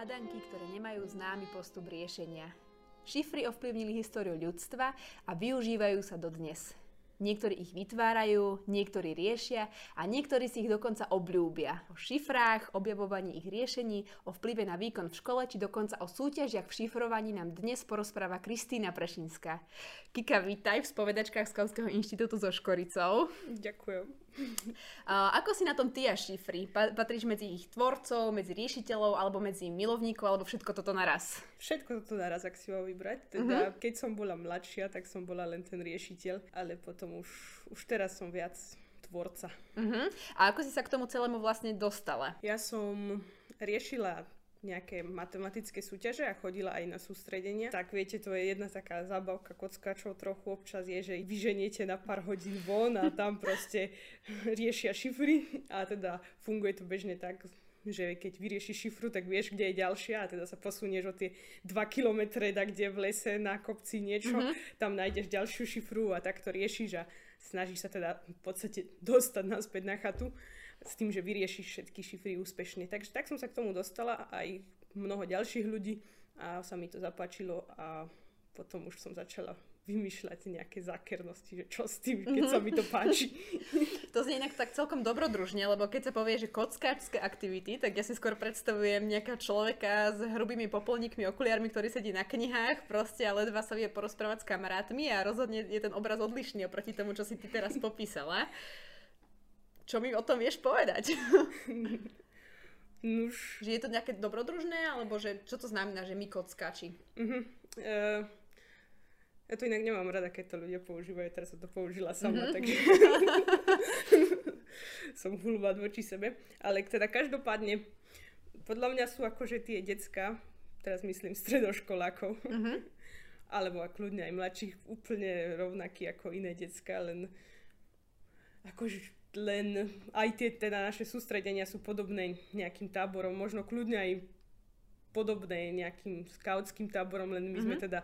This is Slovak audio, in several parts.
hádanky, ktoré nemajú známy postup riešenia. Šifry ovplyvnili históriu ľudstva a využívajú sa dodnes. Niektorí ich vytvárajú, niektorí riešia a niektorí si ich dokonca obľúbia. O šifrách, objavovaní ich riešení, o vplyve na výkon v škole či dokonca o súťažiach v šifrovaní nám dnes porozpráva Kristýna Prešinská. Kika, vítaj v spovedačkách Skalského inštitútu so Škoricou. Ďakujem. Ako si na tom ty a šifry? Patríš medzi ich tvorcov, medzi riešiteľov alebo medzi milovníkov alebo všetko toto naraz? Všetko toto naraz, ak si mal vybrať. Teda, uh-huh. keď som bola mladšia, tak som bola len ten riešiteľ, ale potom už, už teraz som viac tvorca. Uh-huh. A ako si sa k tomu celému vlastne dostala? Ja som riešila nejaké matematické súťaže a chodila aj na sústredenia. Tak viete, to je jedna taká zábavka kockačov trochu občas je, že vyženiete na pár hodín von a tam proste riešia šifry a teda funguje to bežne tak, že keď vyriešiš šifru, tak vieš, kde je ďalšia a teda sa posunieš o tie 2 kilometre, tak kde v lese na kopci niečo, mm-hmm. tam nájdeš ďalšiu šifru a tak to riešiš a snažíš sa teda v podstate dostať naspäť na chatu s tým, že vyriešiš všetky šifry úspešne. Takže tak som sa k tomu dostala aj mnoho ďalších ľudí a sa mi to zapáčilo a potom už som začala vymýšľať nejaké zákernosti, že čo s tým, keď sa mi to páči. to znie inak tak celkom dobrodružne, lebo keď sa povie, že kockáčské aktivity, tak ja si skôr predstavujem nejakého človeka s hrubými popolníkmi, okuliarmi, ktorý sedí na knihách proste a ledva sa vie porozprávať s kamarátmi a rozhodne je ten obraz odlišný oproti tomu, čo si ty teraz popísala. Čo mi o tom vieš povedať? Nuž. Že je to nejaké dobrodružné, alebo že čo to znamená, že my kockáči? Uh-huh. Uh, ja to inak nemám rada, keď to ľudia používajú, teraz som to použila sama, uh-huh. takže som hulvať voči sebe. Ale teda každopádne, podľa mňa sú akože tie decka, teraz myslím stredoškolákov, uh-huh. alebo ak ľudia aj mladších, úplne rovnakí ako iné decka, len akože len aj tie teda naše sústredenia sú podobné nejakým táborom, možno kľudne aj podobné nejakým skautským táborom, len my mm-hmm. sme mhm. teda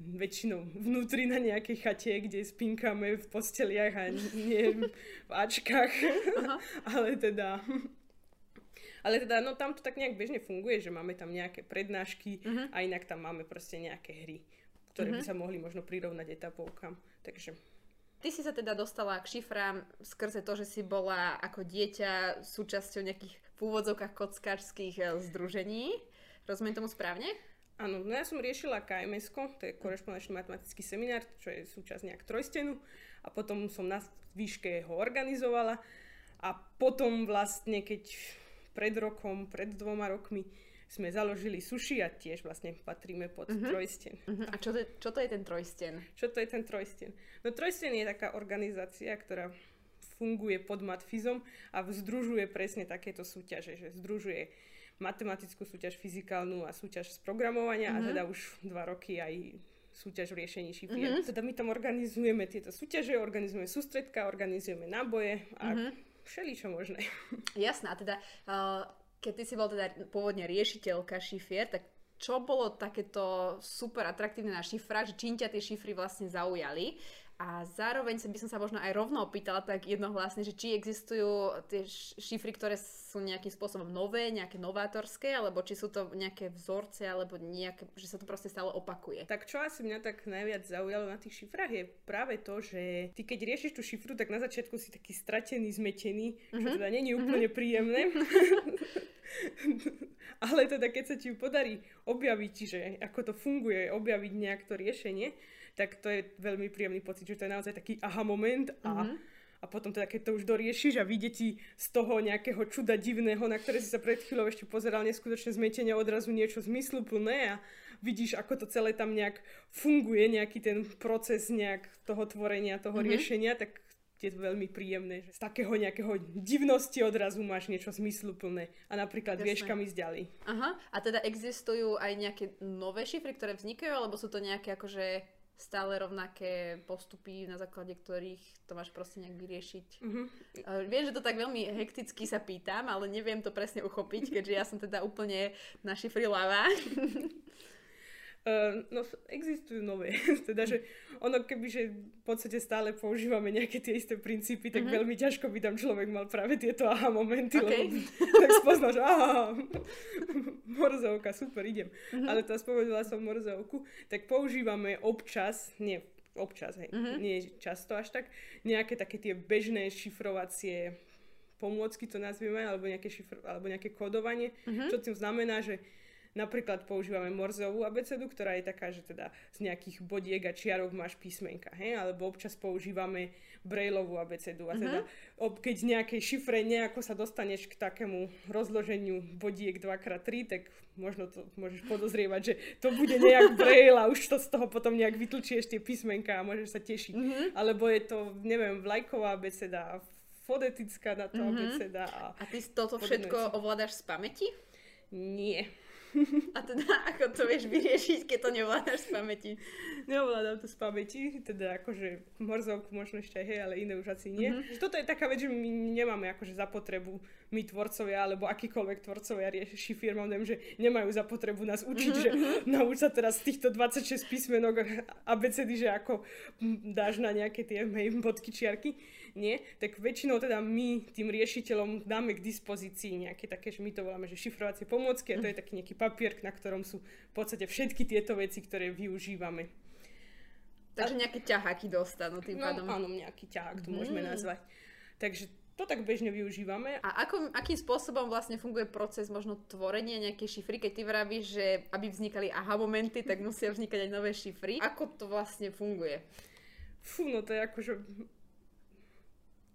väčšinou vnútri na nejakej chate, kde spinkame v posteliach a nie v ačkách. Ale teda... Ale teda, no tam to tak nejak bežne funguje, že máme tam nejaké prednášky uh-huh. a inak tam máme proste nejaké hry, ktoré uh-huh. by sa mohli možno prirovnať etapovkám. Takže Ty si sa teda dostala k šifrám skrze to, že si bola ako dieťa súčasťou nejakých v úvodzovkách kockáčských eh, združení. Rozumiem tomu správne? Áno, no ja som riešila KMS, to je korešpondenčný matematický seminár, čo je súčasť nejak trojstenu a potom som na výške ho organizovala a potom vlastne, keď pred rokom, pred dvoma rokmi sme založili suši a tiež vlastne patríme pod uh-huh. trojsten. Uh-huh. A čo to, čo to je ten trojsten? Čo to je ten trojsten? No trojsten je taká organizácia, ktorá funguje pod matfizom a združuje presne takéto súťaže, že združuje matematickú súťaž, fyzikálnu a súťaž z programovania uh-huh. a teda už dva roky aj súťaž v riešení šifier. Uh-huh. Teda my tam organizujeme tieto súťaže, organizujeme sústredka, organizujeme náboje a uh-huh. všeličo možné. Jasná, teda uh, keď ty si bol teda pôvodne riešiteľka šifier, tak čo bolo takéto super atraktívne na šifrách, že čím ťa tie šifry vlastne zaujali a zároveň by som sa možno aj rovno opýtala tak jednohlasne, že či existujú tie šifry, ktoré sú nejakým spôsobom nové, nejaké novátorské, alebo či sú to nejaké vzorce, alebo nejaké, že sa to proste stále opakuje. Tak čo asi mňa tak najviac zaujalo na tých šifrách je práve to, že ty keď riešiš tú šifru, tak na začiatku si taký stratený, zmetený, mm-hmm. čo mhm. teda není úplne mm-hmm. príjemné. Ale teda keď sa ti podarí objaviť, že ako to funguje, objaviť nejak to riešenie, tak to je veľmi príjemný pocit, že to je naozaj taký aha moment a, mm-hmm. a potom teda keď to už doriešiš a vidie ti z toho nejakého čuda divného, na ktoré si sa pred chvíľou ešte pozeral neskutočne zmetenia odrazu niečo zmysluplné a vidíš, ako to celé tam nejak funguje, nejaký ten proces nejak toho tvorenia, toho mm-hmm. riešenia, tak je to veľmi príjemné, že z takého nejakého divnosti odrazu máš niečo zmysluplné a napríklad Jasné. vieš, kam ísť ďalej. Aha, a teda existujú aj nejaké nové šifry, ktoré vznikajú, alebo sú to nejaké akože stále rovnaké postupy, na základe ktorých to máš proste nejak vyriešiť. Uh-huh. Viem, že to tak veľmi hekticky sa pýtam, ale neviem to presne uchopiť, keďže ja som teda úplne na šifri lava. Uh, no, existujú nové. teda, že ono keby, že v podstate stále používame nejaké tie isté princípy, tak mm-hmm. veľmi ťažko by tam človek mal práve tieto aha momenty, okay. lebo tak spoznáš, aha, morzovka, super, idem. Mm-hmm. Ale to spomenula som morzovku, tak používame občas, nie občas, hej, mm-hmm. nie často až tak, nejaké také tie bežné šifrovacie pomôcky to nazvieme, alebo nejaké, šifr, alebo nejaké kodovanie, mm-hmm. čo tým znamená, že Napríklad používame Morzovú abecedu, ktorá je taká, že teda z nejakých bodiek a čiarok máš písmenka, hej? alebo občas používame Braillovú abecedu a teda uh-huh. ob, keď nejakej šifre nejako sa dostaneš k takému rozloženiu bodiek 2x3, tak možno to môžeš podozrievať, že to bude nejak Braille a už to z toho potom nejak vytlčieš tie písmenka a môžeš sa tešiť. Uh-huh. Alebo je to, neviem, vlajková abeceda, fonetická na to uh-huh. abeceda. A, a ty toto všetko ovládaš z pamäti? Nie. A teda ako to vieš vyriešiť, keď to nevládaš z pamäti? Neovládam to z pamäti, teda akože morzovku možno ešte aj hej, ale iné už asi nie. Mm-hmm. Toto je taká vec, že my nemáme akože za potrebu my tvorcovia, alebo akýkoľvek tvorcovia rieši firmom, neviem, že nemajú za potrebu nás učiť, mm-hmm. že mhm. nauč sa teraz týchto 26 písmenok abecedy, že ako dáš na nejaké tie bodky, čiarky nie, tak väčšinou teda my tým riešiteľom dáme k dispozícii nejaké také, že my to voláme, že šifrovacie pomôcky a to je taký nejaký papier, na ktorom sú v podstate všetky tieto veci, ktoré využívame. Takže nejaké ťaháky dostanú tým no, pádom. Áno, nejaký ťahák to mm. môžeme nazvať. Takže to tak bežne využívame. A ako, akým spôsobom vlastne funguje proces možno tvorenia nejakej šifry, keď ty vravíš, že aby vznikali aha momenty, tak musia vznikať aj nové šifry. Ako to vlastne funguje? Fú, no to je akože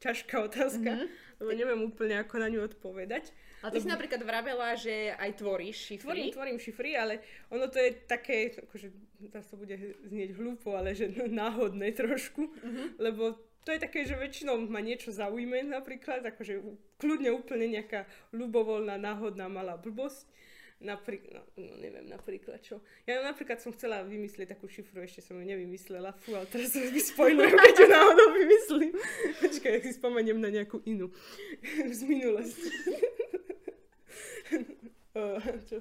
ťažká otázka, mm-hmm. lebo neviem úplne, ako na ňu odpovedať. A ty lebo... si napríklad vravela, že aj tvoríš šifry. Tvorím, tvorím šifry, ale ono to je také, akože, teraz to bude znieť hlúpo, ale že náhodné trošku, mm-hmm. lebo to je také, že väčšinou ma niečo zaujme napríklad, akože kľudne úplne nejaká ľubovoľná, náhodná malá blbosť Napríklad, no, no neviem, napríklad čo. Ja napríklad som chcela vymyslieť takú šifru, ešte som ju nevymyslela. Fú, ale teraz sa vyspojujem, keď ju náhodou vymyslím. Počkaj, ak si spomeniem na nejakú inú z minulosti. čo,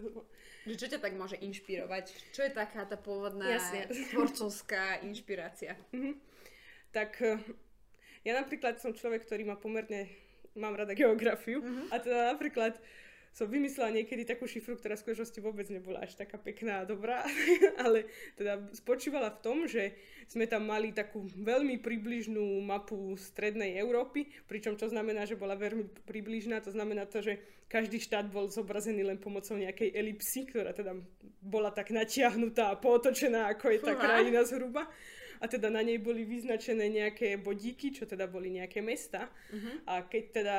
že čo ťa tak môže inšpirovať? Čo je taká tá pôvodná Jasne. tvorcovská inšpirácia? Mm-hmm. Tak eh, ja napríklad som človek, ktorý má pomerne, mám rada geografiu. Mm-hmm. a teda napríklad som vymyslela niekedy takú šifru, ktorá v skutočnosti vôbec nebola až taká pekná a dobrá, ale teda spočívala v tom, že sme tam mali takú veľmi približnú mapu strednej Európy, pričom čo znamená, že bola veľmi približná, to znamená to, že každý štát bol zobrazený len pomocou nejakej elipsy, ktorá teda bola tak natiahnutá a pootočená, ako je tá krajina zhruba a teda na nej boli vyznačené nejaké bodíky, čo teda boli nejaké mesta. Uh-huh. A keď teda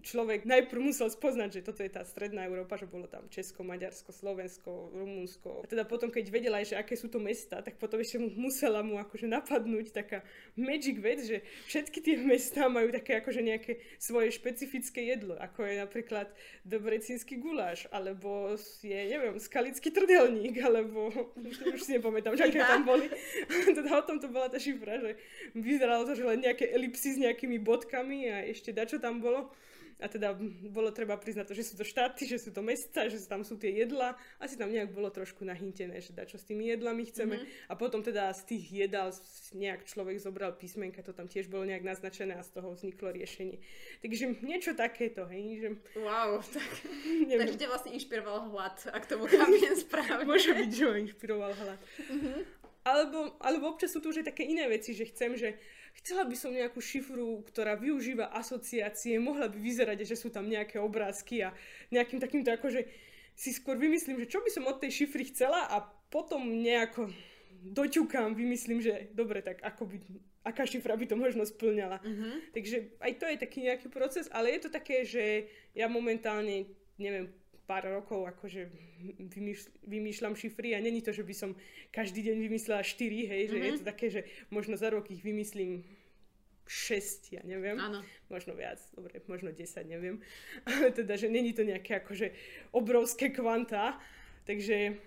človek najprv musel spoznať, že toto je tá stredná Európa, že bolo tam Česko, Maďarsko, Slovensko, Rumunsko. A teda potom, keď vedela, že aké sú to mesta, tak potom ešte mu musela mu akože napadnúť taká magic vec, že všetky tie mesta majú také akože nejaké svoje špecifické jedlo, ako je napríklad dobrecínsky guláš, alebo je, neviem, skalický trdelník, alebo už si nepamätám, že aké tam boli. teda o tom to bola tá šifra, že vyzeralo to, že len nejaké elipsy s nejakými bodkami a ešte dačo tam bolo. A teda bolo treba priznať to, že sú to štáty, že sú to mesta, že tam sú tie jedla. Asi tam nejak bolo trošku nahintené, že čo s tými jedlami chceme. Mm-hmm. A potom teda z tých jedál nejak človek zobral písmenka, to tam tiež bolo nejak naznačené a z toho vzniklo riešenie. Takže niečo takéto, hej. Že... Wow, tak, takže ťa vlastne inšpiroval hlad, ak tomu kamien správne. Môže byť, že ho inšpiroval hlad. Mm-hmm. Alebo, alebo občas sú tu už aj také iné veci, že chcem, že chcela by som nejakú šifru, ktorá využíva asociácie, mohla by vyzerať, že sú tam nejaké obrázky a nejakým takýmto akože si skôr vymyslím, že čo by som od tej šifry chcela a potom nejako doťukám, vymyslím, že dobre, tak ako by, aká šifra by to možno splňala. Uh-huh. Takže aj to je taký nejaký proces, ale je to také, že ja momentálne, neviem, pár rokov akože vymýšľ, vymýšľam šifry a není to, že by som každý deň vymyslela 4, hej, že mm-hmm. je to také, že možno za rok ich vymyslím 6, ja neviem. Áno. Možno viac, dobre, možno 10, neviem. Ale teda, že není to nejaké akože obrovské kvanta. Takže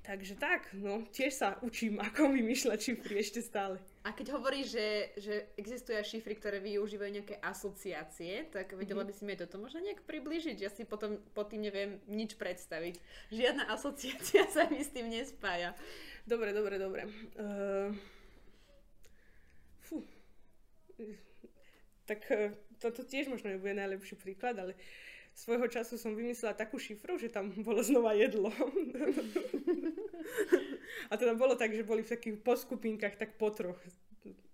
Takže tak, no, tiež sa učím, ako vymýšľať šifry ešte stále. A keď hovoríš, že, že existujú aj šifry, ktoré využívajú nejaké asociácie, tak vedela by si mi toto možno nejak približiť? Ja si potom pod tým neviem nič predstaviť. Žiadna asociácia sa mi s tým nespája. Dobre, dobre, dobre. Uh, fú. Tak uh, toto tiež možno nebude najlepší príklad, ale svojho času som vymyslela takú šifru, že tam bolo znova jedlo. A teda bolo tak, že boli v takých poskupinkách tak po troch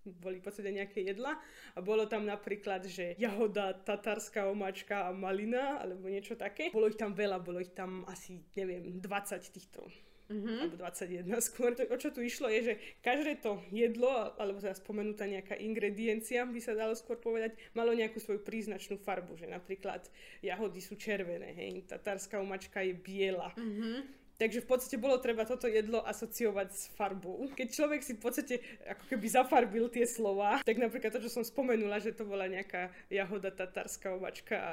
boli v podstate nejaké jedla a bolo tam napríklad, že jahoda, tatárska omáčka a malina alebo niečo také. Bolo ich tam veľa, bolo ich tam asi, neviem, 20 týchto Mm-hmm. alebo 21 skôr. To, o čo tu išlo je, že každé to jedlo, alebo teda spomenutá nejaká ingrediencia, by sa dalo skôr povedať, malo nejakú svoju príznačnú farbu, že napríklad jahody sú červené, hej, tatárska umačka je biela. Mm-hmm. Takže v podstate bolo treba toto jedlo asociovať s farbou. Keď človek si v podstate ako keby zafarbil tie slova, tak napríklad to, čo som spomenula, že to bola nejaká jahoda tatárska ovačka a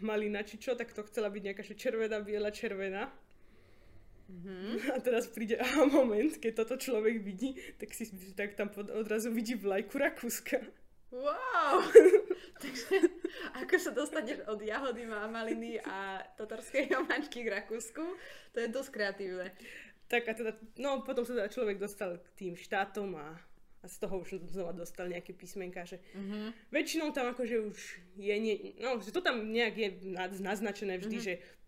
malina či čo, tak to chcela byť nejaká že červená, biela, červená. Mm-hmm. A teraz príde aha moment, keď toto človek vidí, tak si tak tam odrazu vidí vlajku Rakúska. Wow! Takže ako sa dostaneš od jahody, maliny a tatarskej omáčky k Rakúsku, to je dosť kreatívne. Tak a teda, no potom sa teda človek dostal k tým štátom a, a z toho už znova dostal nejaké písmenka, že mm-hmm. väčšinou tam akože už je, nie, no, že to tam nejak je naznačené vždy, mm-hmm. že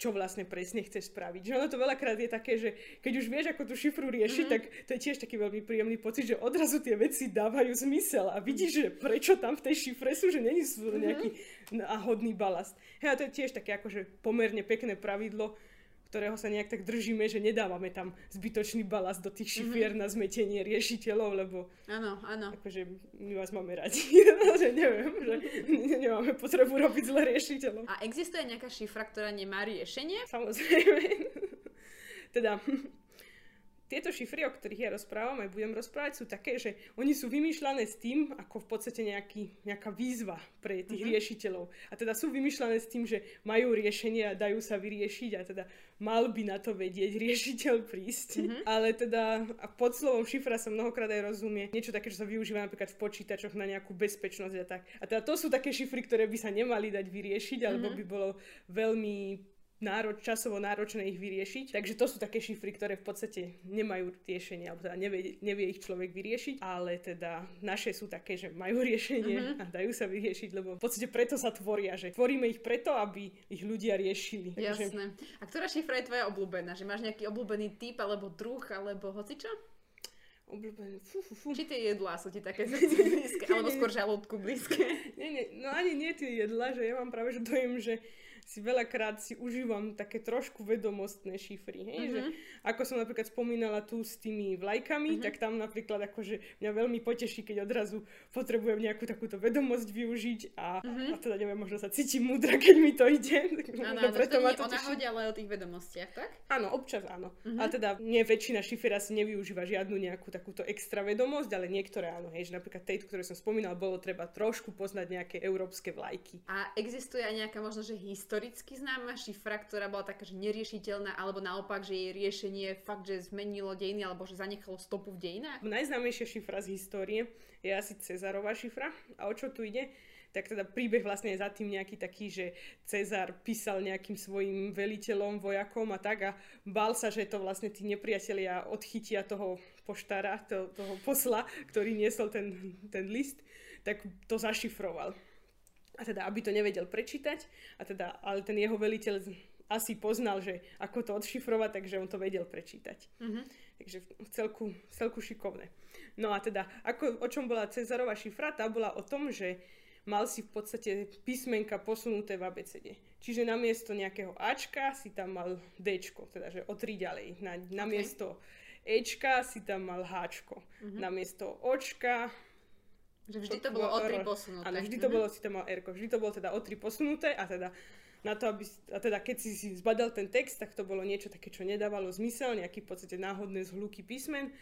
čo vlastne presne chceš spraviť. Že ono to veľakrát je také, že keď už vieš, ako tú šifru riešiť, mm-hmm. tak to je tiež taký veľmi príjemný pocit, že odrazu tie veci dávajú zmysel a vidíš, že prečo tam v tej šifre sú, že není sú mhm. nejaký náhodný balast. Hej, a to je tiež také akože pomerne pekné pravidlo, ktorého sa nejak tak držíme, že nedávame tam zbytočný balast do tých šifier mm-hmm. na zmetenie riešiteľov, lebo áno, áno. akože my vás máme radi, že neviem, že nemáme potrebu robiť zle riešiteľov. A existuje nejaká šifra, ktorá nemá riešenie? Samozrejme. teda tieto šifry, o ktorých ja rozprávam aj budem rozprávať, sú také, že oni sú vymýšľané s tým, ako v podstate nejaký, nejaká výzva pre tých mm-hmm. riešiteľov. A teda sú vymýšľané s tým, že majú riešenie a dajú sa vyriešiť a teda mal by na to vedieť riešiteľ prísť. Mm-hmm. Ale teda a pod slovom šifra sa mnohokrát aj rozumie niečo také, čo sa využíva napríklad v počítačoch na nejakú bezpečnosť a tak. A teda to sú také šifry, ktoré by sa nemali dať vyriešiť, alebo mm-hmm. by bolo veľmi nároč, časovo náročné ich vyriešiť. Takže to sú také šifry, ktoré v podstate nemajú riešenie, alebo teda nevie, nevie ich človek vyriešiť, ale teda naše sú také, že majú riešenie mm-hmm. a dajú sa vyriešiť, lebo v podstate preto sa tvoria, že tvoríme ich preto, aby ich ľudia riešili. Jasné. A ktorá šifra je tvoja obľúbená? Že máš nejaký obľúbený typ, alebo druh, alebo hocičo? obľúbené. Fú, fú, fú. Či tie jedlá sú ti také blízke, alebo skôr žalúdku blízke? Nie, nie, no ani nie tie jedlá, že ja mám práve že dojem, že si veľakrát si užívam také trošku vedomostné šifry. Hej? Mm-hmm. Že, ako som napríklad spomínala tu s tými vlajkami, mm-hmm. tak tam napríklad akože mňa veľmi poteší, keď odrazu potrebujem nejakú takúto vedomosť využiť a, mm-hmm. a teda neviem, možno sa cítim múdra, keď mi to ide. Áno, no, preto to nie to o náhode, ale o tých vedomostiach, tak? Áno, občas áno. Mm-hmm. Ale teda nie väčšina šifer asi nevyužíva žiadnu nejakú takúto extra vedomosť, ale niektoré áno. Hej, že napríklad tejto, ktoré som spomínal, bolo treba trošku poznať nejaké európske vlajky. A existuje aj nejaká možno, že história historicky známa šifra, ktorá bola taká, že neriešiteľná, alebo naopak, že jej riešenie fakt, že zmenilo dejiny, alebo že zanechalo stopu v dejinách? Najznámejšia šifra z histórie je asi Cezarová šifra. A o čo tu ide? tak teda príbeh vlastne je za tým nejaký taký, že Cezar písal nejakým svojim veliteľom, vojakom a tak a bál sa, že to vlastne tí nepriatelia odchytia toho poštára, to, toho posla, ktorý niesol ten, ten list, tak to zašifroval a teda aby to nevedel prečítať, a teda, ale ten jeho veliteľ asi poznal, že ako to odšifrovať, takže on to vedel prečítať. Mm-hmm. Takže v celku, v celku šikovné. No a teda, ako, o čom bola Cezarová šifra? Tá bola o tom, že mal si v podstate písmenka posunuté v abecede. Čiže namiesto nejakého Ačka si tam mal Dčko, teda že o tri ďalej. Na, namiesto okay. Ečka si tam mal Hčko. Mm-hmm. Namiesto Očka že vždy to bolo o tri posunuté. Áno, vždy to bolo, si tam mal r vždy to bolo teda o tri posunuté a teda na to, aby, a teda keď si, si zbadal ten text, tak to bolo niečo také, čo nedávalo zmysel, nejaký v podstate náhodné zhluky písmen,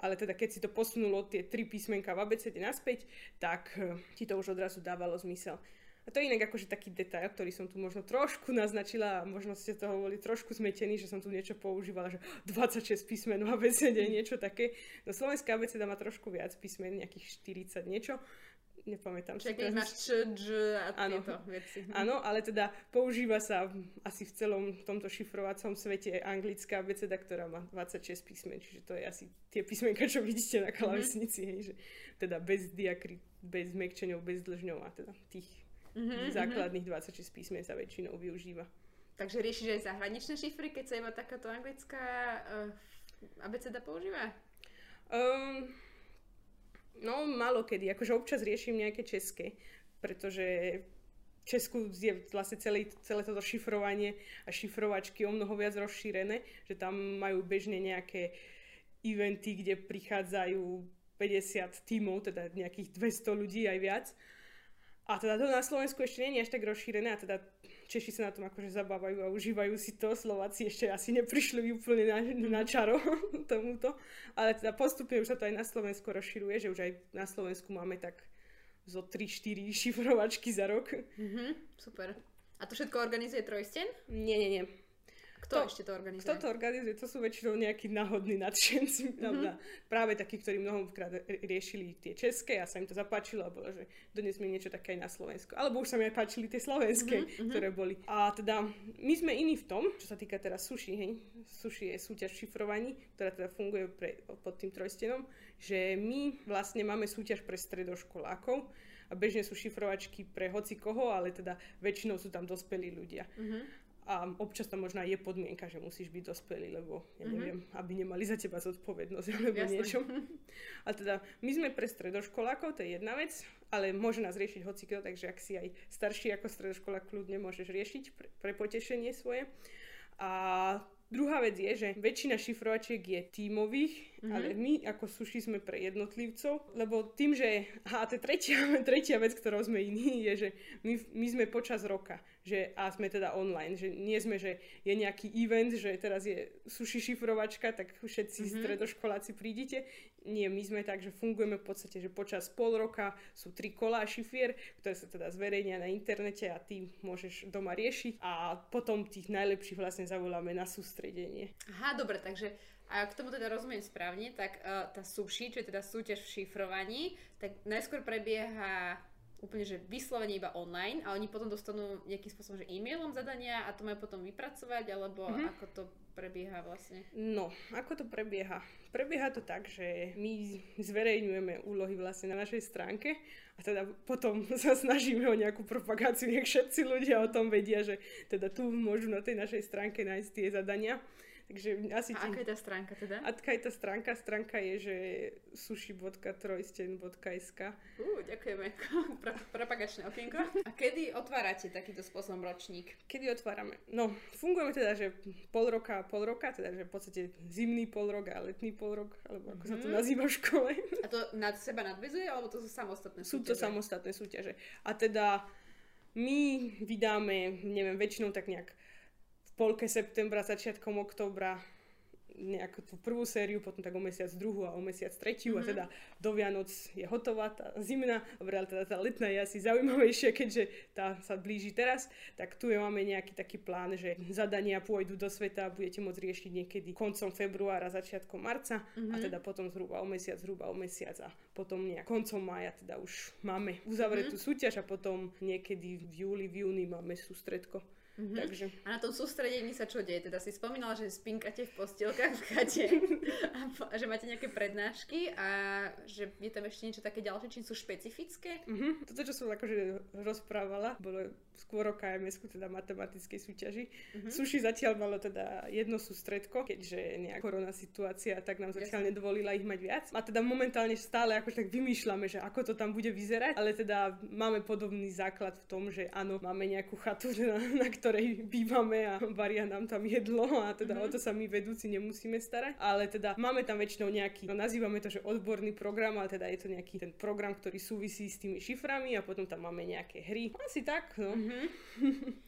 ale teda keď si to posunulo tie tri písmenka v abecede naspäť, tak uh, ti to už odrazu dávalo zmysel. A to je inak akože taký detail, ktorý som tu možno trošku naznačila a možno ste toho boli trošku zmetení, že som tu niečo používala, že 26 písmen v ABCD, niečo také. No slovenská ABCD má trošku viac písmen, nejakých 40 niečo nepamätám Čiže keď máš č, dž a áno, tieto veci. Áno, ale teda používa sa asi v celom tomto šifrovacom svete anglická abeceda, ktorá má 26 písmen, čiže to je asi tie písmenka, čo vidíte na klávesnici, mm-hmm. hej, že teda bez diakry, bez mekčeňov, bez dlžňov a teda tých mm-hmm, základných 26 písmen sa väčšinou využíva. Takže riešiš aj zahraničné šifry, keď sa iba takáto anglická uh, abeceda používa? Um, No, malo kedy. Akože občas riešim nejaké české, pretože v Česku je vlastne celé, celé toto šifrovanie a šifrovačky o mnoho viac rozšírené, že tam majú bežne nejaké eventy, kde prichádzajú 50 tímov, teda nejakých 200 ľudí aj viac. A teda to na Slovensku ešte nie je až tak rozšírené a teda Češi sa na tom akože zabávajú a užívajú si to, Slováci ešte asi neprišli úplne na, na čaro tomuto, ale teda postupne už sa to aj na Slovensku rozširuje, že už aj na Slovensku máme tak zo 3-4 šifrovačky za rok. Mm-hmm, super. A to všetko organizuje Trojsten? Nie, nie, nie. Kto to, ešte to organizuje? Kto to organizuje? To sú väčšinou nejakí náhodní nadšenci. Mm-hmm. Práve takí, ktorí mnohokrát riešili tie české a sa im to zapáčilo a bolo, že donesme niečo také aj na Slovensko. Alebo už sa mi aj páčili tie slovenské, mm-hmm. ktoré boli. A teda my sme iní v tom, čo sa týka teraz suši, hej. Suši je súťaž šifrovaní, ktorá teda funguje pre, pod tým trojstenom, že my vlastne máme súťaž pre stredoškolákov a bežne sú šifrovačky pre hoci koho, ale teda väčšinou sú tam dospelí ľudia. Mm-hmm a občas tam možno je podmienka, že musíš byť dospelý, lebo ja mhm. neviem, mm-hmm. aby nemali za teba zodpovednosť alebo Jasne. niečo. A teda my sme pre stredoškolákov, to je jedna vec, ale môže nás riešiť hocikto, takže ak si aj starší ako stredoškolák, kľudne môžeš riešiť pre, pre potešenie svoje. A Druhá vec je, že väčšina šifrovačiek je tímových, mm-hmm. ale my ako suši sme pre jednotlivcov, lebo tým, že, a to tretia, tretia vec, ktorou sme iní, je, že my, my sme počas roka že, a sme teda online, že nie sme, že je nejaký event, že teraz je suši šifrovačka, tak všetci mm-hmm. stredoškoláci prídite. Nie, my sme tak, že fungujeme v podstate, že počas pol roka sú tri kolá šifier, ktoré sa teda zverejnia na internete a ty môžeš doma riešiť a potom tých najlepších vlastne zavoláme na sústredenie. Aha, dobre, takže a k tomu teda rozumiem správne, tak uh, tá suši, čo je teda súťaž v šifrovaní, tak najskôr prebieha úplne, že vyslovene iba online a oni potom dostanú nejakým spôsobom, že e-mailom zadania a to majú potom vypracovať, alebo mm-hmm. ako to prebieha vlastne? No, ako to prebieha? Prebieha to tak, že my zverejňujeme úlohy vlastne na našej stránke a teda potom sa snažíme o nejakú propagáciu, nech všetci ľudia o tom vedia, že teda tu môžu na tej našej stránke nájsť tie zadania. Takže asi a aká je tá stránka teda? Aká je tá stránka? Stránka je, že sushi.trojsten.sk uh, ďakujeme. Pro, propagačné okienko. A kedy otvárate takýto spôsobom ročník? Kedy otvárame? No, fungujeme teda, že pol roka a pol roka, teda, že v podstate zimný pol rok a letný pol rok, alebo ako mm-hmm. sa to mhm. nazýva v škole. A to nad seba nadvezuje, alebo to sú samostatné súťaže? Sú to samostatné súťaže. A teda my vydáme, neviem, väčšinou tak nejak polke septembra, začiatkom októbra nejakú tú prvú sériu, potom tak o mesiac druhú a o mesiac tretiu mm-hmm. a mhm. teda do Vianoc je hotová tá zimná, ale teda tá letná je asi zaujímavejšia, keďže tá sa blíži teraz, tak tu je máme nejaký taký plán, že zadania pôjdu do sveta a budete môcť riešiť niekedy koncom februára, začiatkom marca mm-hmm. a mhm. teda potom zhruba o mesiac, zhruba o mesiac a potom nejak koncom mája teda už máme uzavretú mm-hmm. súťaž a potom niekedy v júli, v júni máme sústredko. Mm-hmm. Takže... A na tom sústredení sa čo deje? Teda si spomínala, že spinkate v postielkach v chate a že máte nejaké prednášky a že je tam ešte niečo také ďalšie, čím sú špecifické? Mm-hmm. Toto, čo som akože rozprávala, bolo skôr o kms teda matematickej súťaži. Mm-hmm. Suši zatiaľ malo teda jedno sústredko, keďže nejaká korona situácia tak nám zatiaľ Jasne. nedovolila ich mať viac. A teda momentálne stále ako tak vymýšľame, že ako to tam bude vyzerať, ale teda máme podobný základ v tom, že áno, máme nejakú chatu, na, na ktorej bývame a varia nám tam jedlo a teda mm-hmm. o to sa my vedúci nemusíme starať. Ale teda máme tam väčšinou nejaký, no nazývame to, že odborný program, ale teda je to nejaký ten program, ktorý súvisí s tými šiframi a potom tam máme nejaké hry. Asi tak, no. Mm-hmm.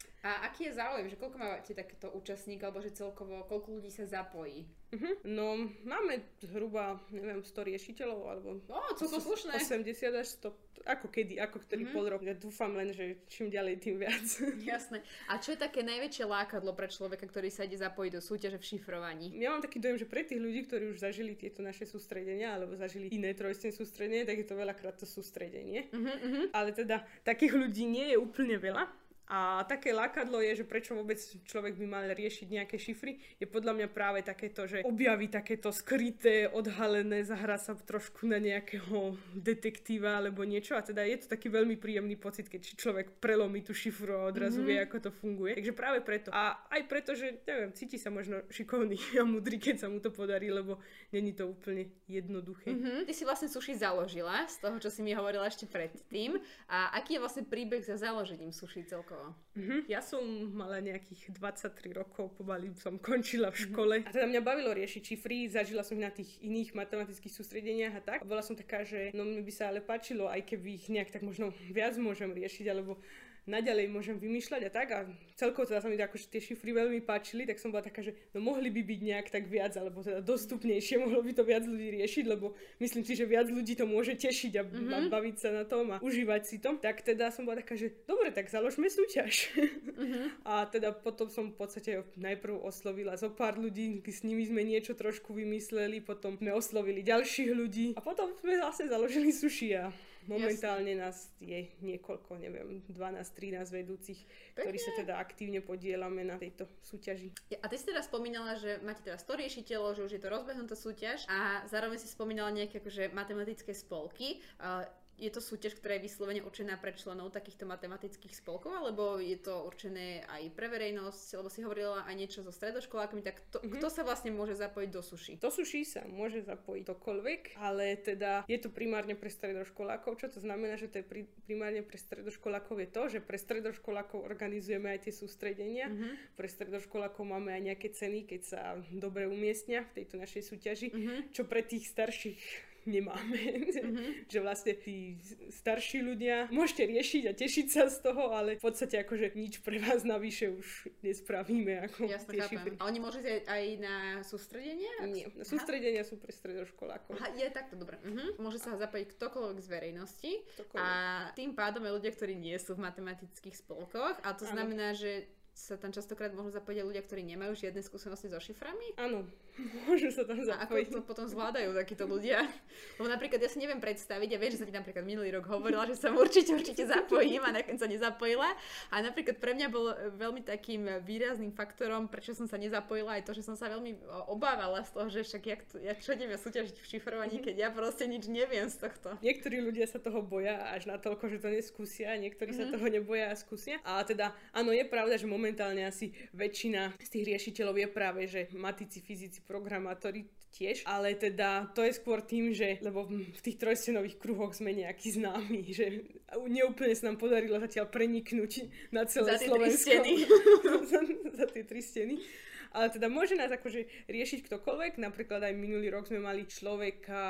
A aký je záujem, že koľko máte takéto účastník, alebo že celkovo koľko ľudí sa zapojí? Uh-huh. No, máme zhruba, neviem, 100 riešiteľov, alebo... O, to sú slušné. 80 až 100, ako kedy, ako ktorý uh-huh. pol rok. Ja dúfam len, že čím ďalej, tým viac. Jasné. A čo je také najväčšie lákadlo pre človeka, ktorý sa ide zapojiť do súťaže v šifrovaní? Ja mám taký dojem, že pre tých ľudí, ktorí už zažili tieto naše sústredenia, alebo zažili iné trojstné sústredenie, tak je to veľakrát to sústredenie. Uh-huh, uh-huh. Ale teda takých ľudí nie je úplne veľa. A také lákadlo je, že prečo vôbec človek by mal riešiť nejaké šifry, je podľa mňa práve takéto, že objaví takéto skryté, odhalené, zahrá sa trošku na nejakého detektíva alebo niečo a teda je to taký veľmi príjemný pocit, keď človek prelomí tú šifru a odrazu mm-hmm. vie, ako to funguje. Takže práve preto. A aj preto, že neviem, cíti sa možno šikovný a mudrý, keď sa mu to podarí, lebo není to úplne jednoduché. Mm-hmm. Ty si vlastne suši založila z toho, čo si mi hovorila ešte predtým. A aký je vlastne príbeh za založením suši celkom? Celkovo? Mm-hmm. Ja som mala nejakých 23 rokov, pomaly som končila v škole. Mm-hmm. A teda mňa bavilo riešiť šifry, zažila som ich na tých iných matematických sústredeniach a tak. A bola som taká, že no mne by sa ale páčilo, aj keby ich nejak tak možno viac môžem riešiť, alebo naďalej môžem vymýšľať a tak a celkovo teda sa mi akože tie šifry veľmi páčili, tak som bola taká, že no mohli by byť nejak tak viac, alebo teda dostupnejšie, mohlo by to viac ľudí riešiť, lebo myslím si, že viac ľudí to môže tešiť a, mm-hmm. baviť sa na tom a užívať si to. Tak teda som bola taká, že dobre, tak založme súťaž. Mm-hmm. a teda potom som v podstate najprv oslovila zo pár ľudí, s nimi sme niečo trošku vymysleli, potom sme oslovili ďalších ľudí a potom sme zase založili suši a Momentálne Jasne. nás je niekoľko, neviem, 12-13 vedúcich, Pekne. ktorí sa teda aktívne podielame na tejto súťaži. A ty si teda spomínala, že máte teda 100 riešiteľov, že už je to rozbehnutá súťaž a zároveň si spomínala nejaké akože matematické spolky. Je to súťaž, ktorá je vyslovene určená pre členov takýchto matematických spolkov, alebo je to určené aj pre verejnosť, lebo si hovorila aj niečo so stredoškolákmi, tak to, mm-hmm. kto sa vlastne môže zapojiť do suši? Do suši sa môže zapojiť ktokoľvek, ale teda je to primárne pre stredoškolákov. Čo to znamená, že to je pri, primárne pre stredoškolákov je to, že pre stredoškolákov organizujeme aj tie sústredenia, mm-hmm. pre stredoškolákov máme aj nejaké ceny, keď sa dobre umiestnia v tejto našej súťaži, mm-hmm. čo pre tých starších nemáme. Mm-hmm. že vlastne tí starší ľudia môžete riešiť a tešiť sa z toho, ale v podstate akože nič pre vás navyše už nespravíme. Ako Jasne, šifry. A oni ísť aj na sústredenie? Nie, na sústredenia Aha. sú pre stredoškolákov. Aha, je takto, dobre. Uh-huh. Môže sa zapojiť ktokoľvek z verejnosti ktokoľvek. a tým pádom aj ľudia, ktorí nie sú v matematických spolkoch a to ano. znamená, že sa tam častokrát môžu zapojiť ľudia, ktorí nemajú žiadne skúsenosti so šiframi? Áno, môžu sa tam zapojiť. A ako to potom zvládajú takíto ľudia? Lebo napríklad ja si neviem predstaviť, ja viem, že sa ti napríklad minulý rok hovorila, že sa určite, určite zapojím a nakoniec sa nezapojila. A napríklad pre mňa bol veľmi takým výrazným faktorom, prečo som sa nezapojila, aj to, že som sa veľmi obávala z toho, že však jak to, ja čo idem ja súťažiť v šifrovaní, keď ja proste nič neviem z tohto. Niektorí ľudia sa toho boja až na toľko, že to neskúsia, niektorí mm-hmm. sa mhm. toho neboja a skúsia. A teda áno, je pravda, že momentálne asi väčšina z tých riešiteľov je práve, že matici, fyzici, programátori tiež, ale teda to je skôr tým, že lebo v tých trojstenových kruhoch sme nejakí známi, že neúplne sa nám podarilo zatiaľ preniknúť na celé za Slovensko. za, za tie tri steny. Ale teda môže nás akože riešiť ktokoľvek. Napríklad aj minulý rok sme mali človeka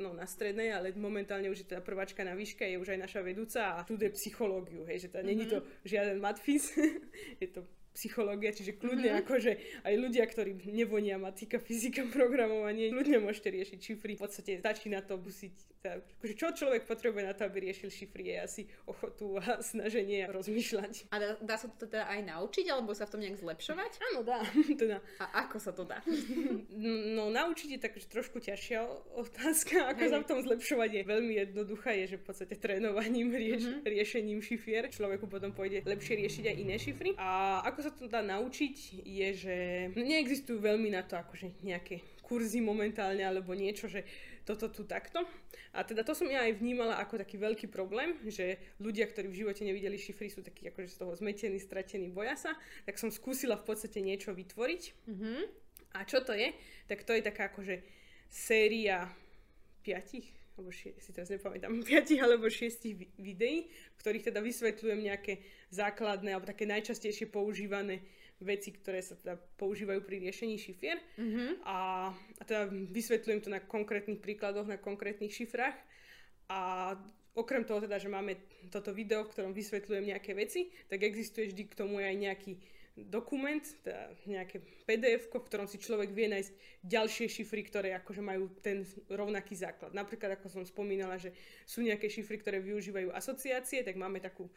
no, na strednej, ale momentálne už je teda prváčka na výške, je už aj naša vedúca a študuje psychológiu. Hej, že teda mm-hmm. není to žiaden matfiz, je to psychológia, čiže kľudne mm-hmm. akože aj ľudia, ktorí nevonia matika, fyzika, programovanie, ľudne môžete riešiť šifry. V podstate stačí na to busiť tá, akože čo človek potrebuje na to, aby riešil šifry, je asi ochotu a snaženie rozmýšľať. A dá, dá sa to teda aj naučiť, alebo sa v tom nejak zlepšovať? Áno, dá. teda. A ako sa to dá? no, naučiť je tak trošku ťažšia otázka. Ako Hej. sa v tom zlepšovať je veľmi jednoduchá, je, že v podstate trénovaním, rieš, mm-hmm. riešením šifier človeku potom pôjde lepšie riešiť aj iné šifry. A ako sa to dá naučiť, je, že neexistujú veľmi na to akože nejaké kurzy momentálne alebo niečo, že toto tu takto. A teda to som ja aj vnímala ako taký veľký problém, že ľudia, ktorí v živote nevideli šifry, sú takí akože z toho zmetení, stratení, boja sa. Tak som skúsila v podstate niečo vytvoriť. Mm-hmm. A čo to je? Tak to je taká akože séria piatich, alebo šie, si teraz nepamätám, piatich alebo šiestich videí, v ktorých teda vysvetľujem nejaké základné alebo také najčastejšie používané veci, ktoré sa teda používajú pri riešení šifier. Mm-hmm. A, a teda vysvetľujem to na konkrétnych príkladoch, na konkrétnych šifrách. A okrem toho teda, že máme toto video, v ktorom vysvetľujem nejaké veci, tak existuje vždy k tomu aj nejaký dokument, teda nejaké pdf v ktorom si človek vie nájsť ďalšie šifry, ktoré akože majú ten rovnaký základ. Napríklad, ako som spomínala, že sú nejaké šifry, ktoré využívajú asociácie, tak máme takú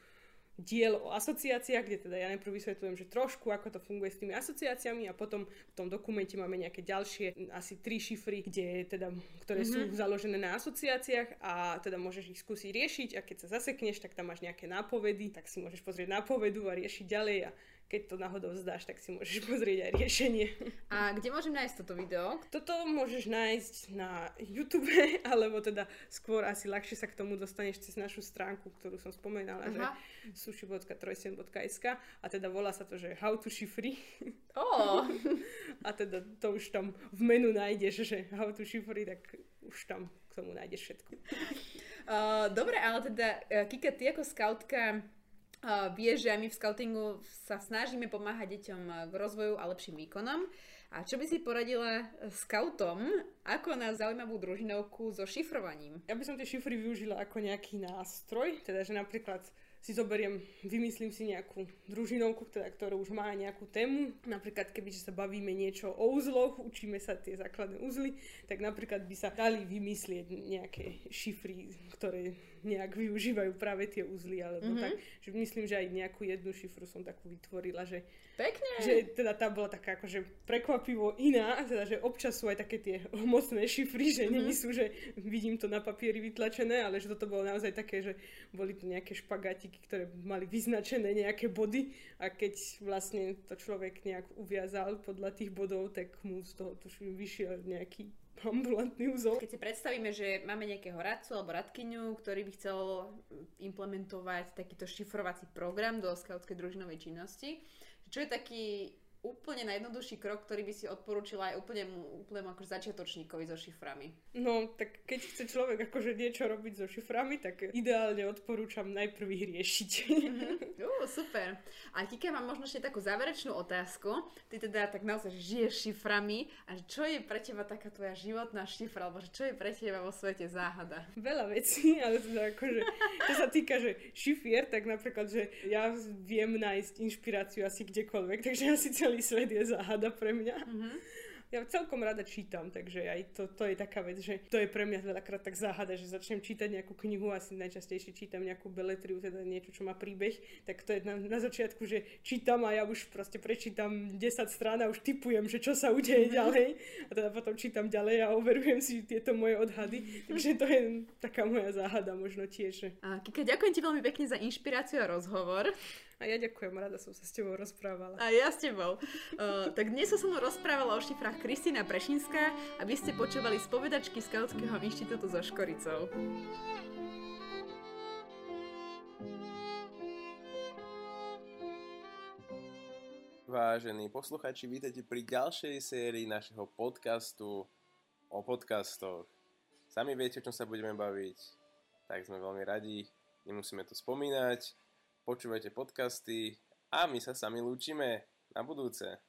diel o asociáciách, kde teda ja najprv vysvetľujem, že trošku ako to funguje s tými asociáciami a potom v tom dokumente máme nejaké ďalšie, asi tri šifry, kde teda, ktoré mm-hmm. sú založené na asociáciách a teda môžeš ich skúsiť riešiť a keď sa zasekneš, tak tam máš nejaké nápovedy, tak si môžeš pozrieť nápovedu a riešiť ďalej a keď to náhodou zdáš, tak si môžeš pozrieť aj riešenie. A kde môžem nájsť toto video? Toto môžeš nájsť na YouTube, alebo teda skôr asi ľahšie sa k tomu dostaneš cez našu stránku, ktorú som spomenala, Aha. že sushi.trojsen.sk a teda volá sa to, že How to Shifry. Oh. a teda to už tam v menu nájdeš, že How to Shifry, tak už tam k tomu nájdeš všetko. Uh, dobre, ale teda, uh, Kika, ty ako scoutka Uh, vieš, že aj my v scoutingu sa snažíme pomáhať deťom k rozvoju a lepším výkonom. A čo by si poradila scoutom, ako na zaujímavú družinovku so šifrovaním? Ja by som tie šifry využila ako nejaký nástroj, teda že napríklad si zoberiem, vymyslím si nejakú družinovku, teda, ktorá už má nejakú tému. Napríklad, keby sa bavíme niečo o uzloch, učíme sa tie základné uzly, tak napríklad by sa dali vymyslieť nejaké šifry, ktoré nejak využívajú práve tie uzly, alebo mm-hmm. tak. Že myslím, že aj nejakú jednu šifru som takú vytvorila, že, Pekne. že teda tá bola taká akože prekvapivo iná, teda, že občas sú aj také tie mocné šifry, že mm-hmm. není sú, že vidím to na papieri vytlačené, ale že toto bolo naozaj také, že boli to nejaké špagátiky, ktoré mali vyznačené nejaké body a keď vlastne to človek nejak uviazal podľa tých bodov, tak mu z toho tuším vyšiel nejaký ambulantný úzol. Keď si predstavíme, že máme nejakého radcu alebo radkyňu, ktorý by chcel implementovať takýto šifrovací program do skautskej družinovej činnosti, čo je taký úplne najjednoduchší krok, ktorý by si odporúčila aj úplne, úplne akože začiatočníkovi so šiframi? No, tak keď chce človek akože niečo robiť so šiframi, tak ideálne odporúčam najprv ich riešiť. Mm-hmm. Uh, super. A Kika, mám možno ešte takú záverečnú otázku. Ty teda tak naozaj žiješ šiframi a čo je pre teba taká tvoja životná šifra, alebo čo je pre teba vo svete záhada? Veľa vecí, ale teda akože, čo sa týka, že šifier, tak napríklad, že ja viem nájsť inšpiráciu asi kdekoľvek, takže ja síce celý svet je záhada pre mňa. Mm-hmm. Ja celkom rada čítam, takže aj to, to je taká vec, že to je pre mňa veľakrát tak záhada, že začnem čítať nejakú knihu, asi najčastejšie čítam nejakú beletriu, teda niečo, čo má príbeh, tak to je na, na začiatku, že čítam a ja už proste prečítam 10 strán a už typujem, že čo sa udeje mm-hmm. ďalej a teda potom čítam ďalej a overujem si tieto moje odhady, takže to je taká moja záhada možno tiež. A Kika, ďakujem ti veľmi pekne za inšpiráciu a rozhovor. A ja ďakujem, rada som sa s tebou rozprávala. A ja s tebou. Uh, tak dnes som sa mnou rozprávala o šifrách Kristýna Prešinská a vy ste počúvali spovedačky Skautského inštitútu so Škoricou. Vážení posluchači, vítajte pri ďalšej sérii našeho podcastu o podcastoch. Sami viete, o čom sa budeme baviť, tak sme veľmi radi, nemusíme to spomínať počúvajte podcasty a my sa sami lúčime na budúce.